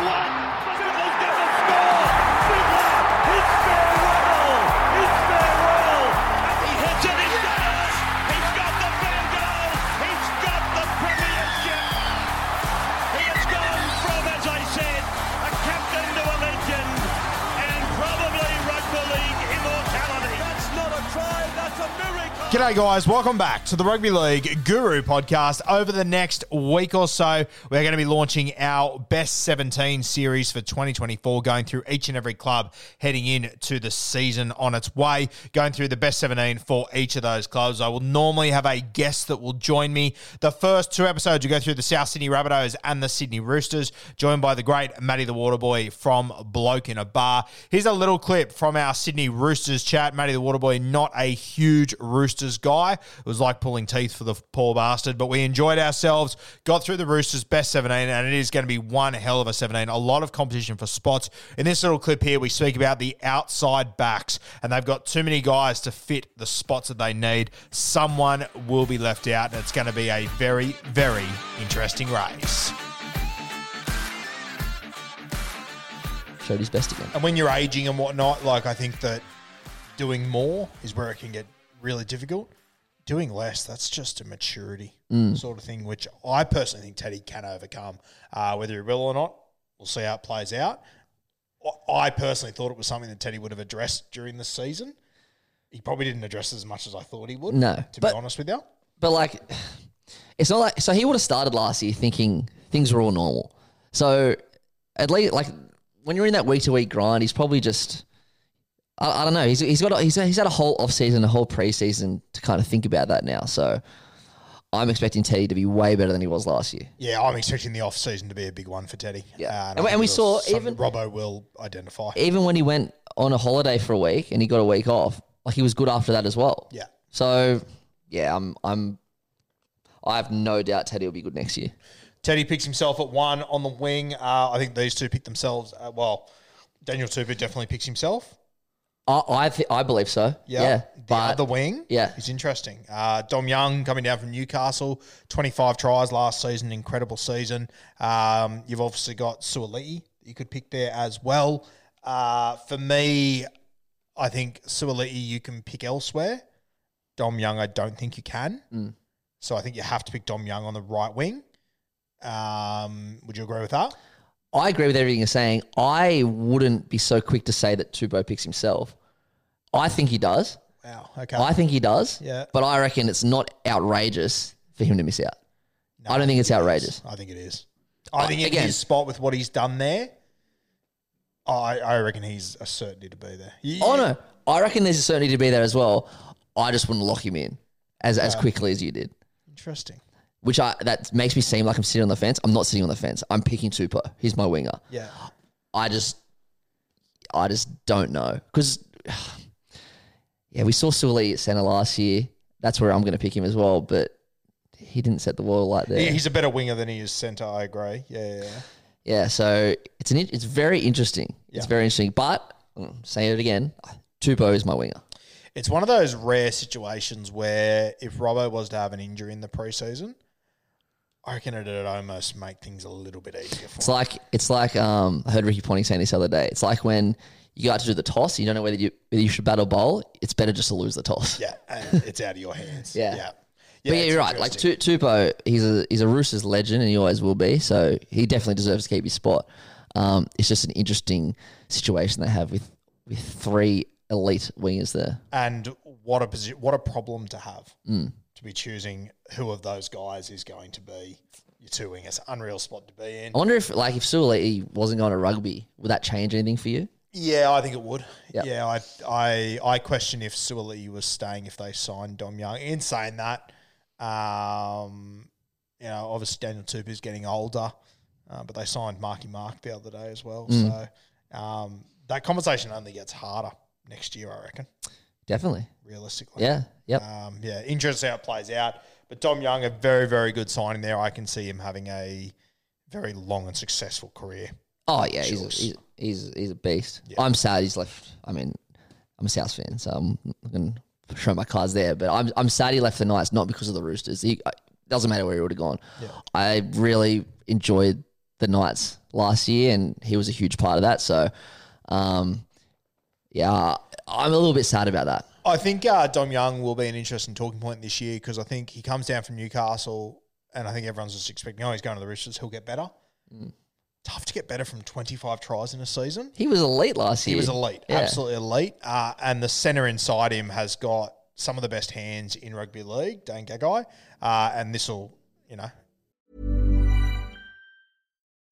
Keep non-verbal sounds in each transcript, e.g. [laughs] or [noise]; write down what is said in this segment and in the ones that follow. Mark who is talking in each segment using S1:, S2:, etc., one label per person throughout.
S1: Newcastle
S2: G'day, guys. Welcome back to the Rugby League Guru podcast. Over the next week or so, we're going to be launching our Best 17 series for 2024, going through each and every club heading into the season on its way, going through the Best 17 for each of those clubs. I will normally have a guest that will join me. The first two episodes, we go through the South Sydney Rabbitohs and the Sydney Roosters, joined by the great Matty the Waterboy from Bloke in a Bar. Here's a little clip from our Sydney Roosters chat. Matty the Waterboy, not a huge Roosters guy. It was like pulling teeth for the poor bastard, but we enjoyed ourselves, got through the Roosters' best 17, and it is going to be one hell of a 17. A lot of competition for spots. In this little clip here, we speak about the outside backs, and they've got too many guys to fit the spots that they need. Someone will be left out, and it's going to be a very, very interesting race.
S3: Showed his best again.
S2: And when you're aging and whatnot, like I think that doing more is where it can get really difficult. Doing less, that's just a maturity sort of thing, which I personally think Teddy can overcome. Uh, whether he will or not, we'll see how it plays out. I- I personally thought it was something that Teddy would have addressed during the season. He probably didn't address it as much as I thought he would.
S3: No,
S2: to
S3: but-
S2: be honest with you.
S3: But like, it's not like so he would have started last year thinking things were all normal. So at least like when you're in that week to week grind, he's probably just I, I don't know. He's he's got a, he's he's had a whole off season, a whole preseason to kind of think about that now. So I'm expecting Teddy to be way better than he was last year.
S2: Yeah, I'm expecting the off season to be a big one for Teddy.
S3: Yeah.
S2: Uh, I
S3: And we- and we saw even-
S2: Robbo will identify.
S3: Even when he went on a holiday for a week and he got a week off, like he was good after that as well.
S2: Yeah.
S3: So yeah, I'm I'm I have no doubt Teddy will be good next year.
S2: Teddy picks himself at one on the wing. Uh, I think these two pick themselves. Uh, well, Daniel Tupou definitely picks himself.
S3: I I, th- I believe so.
S2: Yeah,
S3: Yeah,
S2: the
S3: but
S2: other wing.
S3: yeah.
S2: is interesting. Uh, Dom Young coming down from Newcastle, twenty five tries last season, incredible season. Um, you've obviously got Suaalii you could pick there as well. Uh, for me, I think Suaalii you can pick elsewhere. Dom Young, I don't think you can.
S3: Mm.
S2: So I think you have to pick Dom Young on the right wing. Um, would you agree with that?
S3: I agree with everything you're saying. I wouldn't be so quick to say that Tupou picks himself. I think he does.
S2: Wow. Okay.
S3: I think he does.
S2: Yeah.
S3: But I reckon it's not outrageous for him to miss out.
S2: No,
S3: I don't think it's
S2: it is.
S3: outrageous.
S2: I think it is. I
S3: Uh,
S2: think in
S3: again-
S2: his spot with what he's done there, I, I reckon he's a certainty to be there. You-
S3: Oh no, I reckon there's a certainty to be there as well. I just wouldn't lock him in as as quickly as you did.
S2: Interesting.
S3: Which I that makes me seem like I'm sitting on the fence. I'm not sitting on the fence. I'm picking Tupou. He's my winger.
S2: Yeah.
S3: I just, I just don't know because, [sighs] yeah, we saw Sully at centre last year. That's where I'm going to pick him as well. But he didn't set the wall like there.
S2: He- He's a better winger than he is centre, I agree. Yeah, yeah, yeah.
S3: Yeah, so it's an it's very interesting. It's very interesting. But mm, saying it again, Tupou is my winger.
S2: It's one of those rare situations where if Robbo was to have an injury in the preseason, I reckon it'd almost make things a little bit easier for
S3: It's
S2: him.
S3: like it's like um I heard Ricky Ponting saying this the other day. It's like when you got to do the toss. You don't know whether you whether you should battle bowl. It's better just to lose the toss.
S2: Yeah, and [laughs] it's out of your hands.
S3: Yeah.
S2: yeah.
S3: but yeah, you're right. Like. Tu- Tupou, he's a he's a Roosters legend, and he always will be. So he definitely deserves to keep his spot. Um, it's just an interesting situation they have with with three elite wingers there.
S2: and what a posi- what a problem to have
S3: Mm.
S2: To be choosing who of those guys is going to be your two wingers. Unreal spot to be in.
S3: I wonder if like if Suaalii wasn't going to rugby, would that change anything for you?
S2: Yeah, I think it would.
S3: Yep.
S2: Yeah, I I I question if Suoli was staying if they signed Dom Young. In saying that, um, you know, obviously Daniel Tupou is getting older, uh, but they signed Marky Mark the other day as well.
S3: Mm.
S2: So um, that conversation only gets harder next year, I reckon.
S3: Definitely.
S2: Realistically,
S3: Yeah. Yep.
S2: um, yeah, interesting how it plays out. But Dom Young, a very, very good signing there. I can see him having a very long and successful career.
S3: Oh yeah, he's a, he's, he's he's a beast.
S2: Yeah.
S3: I'm sad he's left. I mean, I'm a South fan, so I'm going to show my cards there. But I'm I'm sad he left the Knights, not because of the Roosters. He uh, doesn't matter where he would have gone. I really enjoyed the Knights last year, and he was a huge part of that. So, um, yeah, I'm a little bit sad about that.
S2: I think uh, Dom Young will be an interesting talking point this year because I think he comes down from Newcastle, and I think everyone's just expecting, oh, he's going to the Roosters, he'll get better.
S3: Mm.
S2: Tough to get better from 25 tries in a season.
S3: He was elite last year.
S2: He was elite,
S3: Yeah.
S2: absolutely elite. Uh, and the centre inside him has got some of the best hands in rugby league, Dane Gagai. Uh, and this will, you know,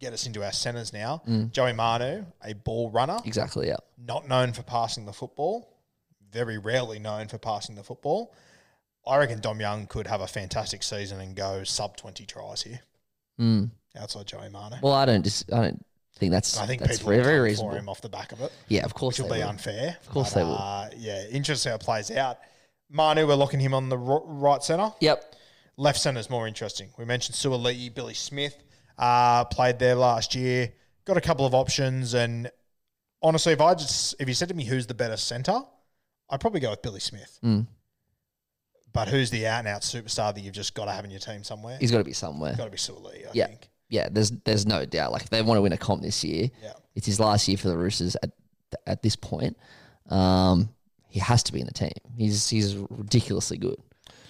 S2: Get us into our centres now.
S3: Mm.
S2: Joey Manu, a ball runner,
S3: exactly. Yeah.
S2: not known for passing the football, very rarely known for passing the football. I reckon Dom Young could have a fantastic season and go sub 20 tries here
S3: Mm.
S2: outside Joey Manu.
S3: Well, I don't just I don't think that's
S2: I think
S3: that's
S2: people
S3: very, very reasonable.
S2: for him off the back of it,
S3: Yeah, of course
S2: which will be
S3: will.
S2: unfair.
S3: Of course
S2: but,
S3: they will.
S2: Uh, yeah, interesting how it plays out. Manu, we're locking him on the right centre.
S3: Yep.
S2: Left centre is more interesting. We mentioned Suaalii, Billy Smith uh, played there last year. Got a couple of options, and honestly, if I just if you said to me who's the better centre, I'd probably go with Billy Smith.
S3: Mm.
S2: But who's the out and out superstar that you've just got to have in your team somewhere?
S3: He's got to be somewhere.
S2: got to be Suaalii, I
S3: Yeah.
S2: think.
S3: Yeah, there's there's no doubt. Like if they want to win a comp this year,
S2: Yeah.
S3: it's his last year for the Roosters at at this point. Um, he has to be in the team. He's he's ridiculously good.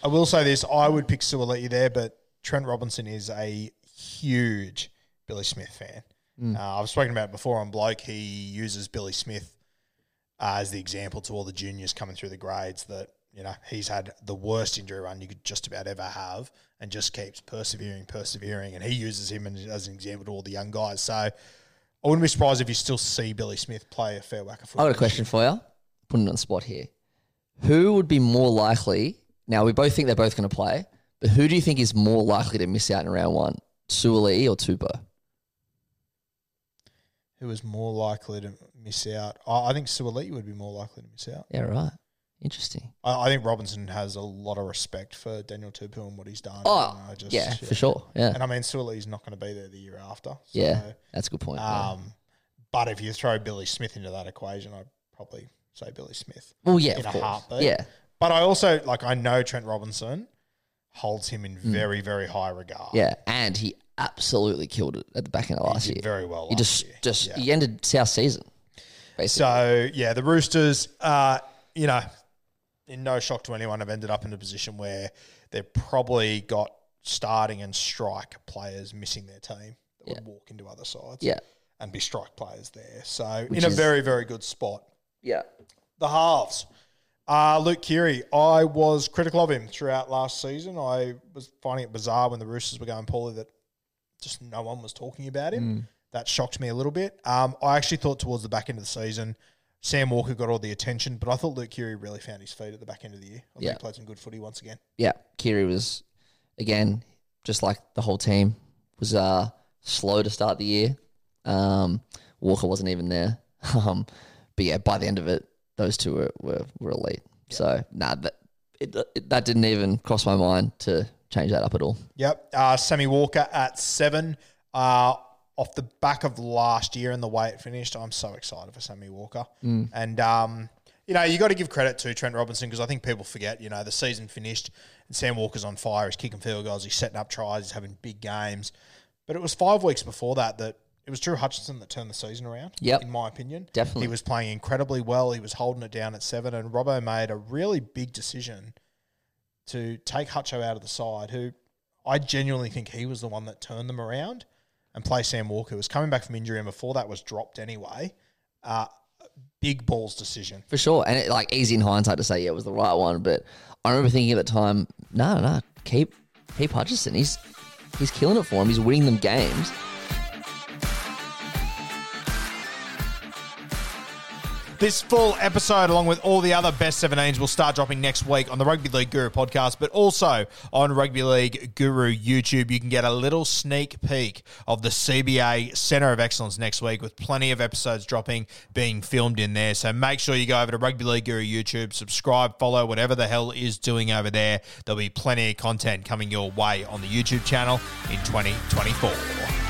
S2: I will say this: I would pick Suaalii there, but Trent Robinson is a huge Billy Smith fan.
S3: Mm.
S2: Uh, I've spoken about it before on Bloke. He uses Billy Smith uh, as the example to all the juniors coming through the grades that you know he's had the worst injury run you could just about ever have, and just keeps persevering, persevering, and he uses him as an example to all the young guys. So I wouldn't be surprised if you still see Billy Smith play a fair whack of
S3: I
S2: football.
S3: got a question for you. Putting it on the spot here. Who would be more likely? Now we both think they're both going to play, but who do you think is more likely to miss out in round one, Suoli or Tupou?
S2: Who is more likely to miss out? I, I think Suaalii would be more likely to miss out.
S3: Yeah, right. Interesting.
S2: I, I think Robinson has a lot of respect for Daniel Tupou and what he's done.
S3: Oh,
S2: just-
S3: yeah, for sure. Yeah,
S2: And I mean, Suoli's not going to be there the year after. So,
S3: yeah, that's a good point. yeah.
S2: Um, but if you throw Billy Smith into that equation, I'd probably say Billy Smith.
S3: well, yeah,
S2: in a
S3: course.
S2: heartbeat.
S3: Yeah,
S2: But I also like I know Trent Robinson holds him in very very high regard.
S3: Mm. yeah, and he absolutely killed it at the back end of
S2: he
S3: last
S2: did
S3: year.
S2: very well.
S3: He
S2: last
S3: just,
S2: year.
S3: just
S2: Yeah.
S3: he ended South season. Basically,
S2: So yeah, the Roosters, uh, you know, in no shock to anyone, have ended up in a position where they've probably got starting and strike players missing their team that would walk into other sides.
S3: yeah,
S2: and be strike players there. So
S3: Which
S2: in a
S3: is-
S2: very very good spot.
S3: yeah.
S2: The halves. Uh, Luke Keary, I was critical of him throughout last season. I was finding it bizarre when the Roosters were going poorly that just no one was talking about him. That shocked me a little bit. Um, I actually thought towards the back end of the season, Sam Walker got all the attention, but I thought Luke Keary really found his feet at the back end of the year. I
S3: Yeah.
S2: he played some good footy once again.
S3: yeah, Keary was again just like the whole team was uh, slow to start the year. Um, Walker wasn't even there. [laughs] Um, but yeah, by the end of it, those two were were, were elite. So nah, that it, it, that didn't even cross my mind to change that up at all.
S2: Yep. Uh, Sammy Walker at seven. Uh, off the back of last year and the way it finished, I'm so excited for Sammy Walker. And, um, you know, you got to give credit to Trent Robinson because I think people forget, you know, the season finished and Sam Walker's on fire. He's kicking field goals, he's setting up tries, he's having big games. But it was five weeks before that that it was Drew Hutchison that turned the season around,
S3: Yep.
S2: in my opinion.
S3: Definitely.
S2: He was playing incredibly well. He was holding it down at seven. And Robbo made a really big decision to take Hutcho out of the side, who I genuinely think he was the one that turned them around and play Sam Walker, who was coming back from injury and before that was dropped anyway. Uh, big balls decision.
S3: For sure. And it, like easy in hindsight to say, yeah, it was the right one. But I remember thinking at the time, no, no, keep keep Hutchison. He's he's killing it for him. He's winning them games.
S2: This full episode, along with all the other best 17s, will start dropping next week on the Rugby League Guru podcast, but also on Rugby League Guru YouTube. You can get a little sneak peek of the CBA Centre of Excellence next week with plenty of episodes dropping, being filmed in there. So make sure you go over to Rugby League Guru YouTube, subscribe, follow, whatever the hell is doing over there. There'll be plenty of content coming your way on the YouTube channel in 2024.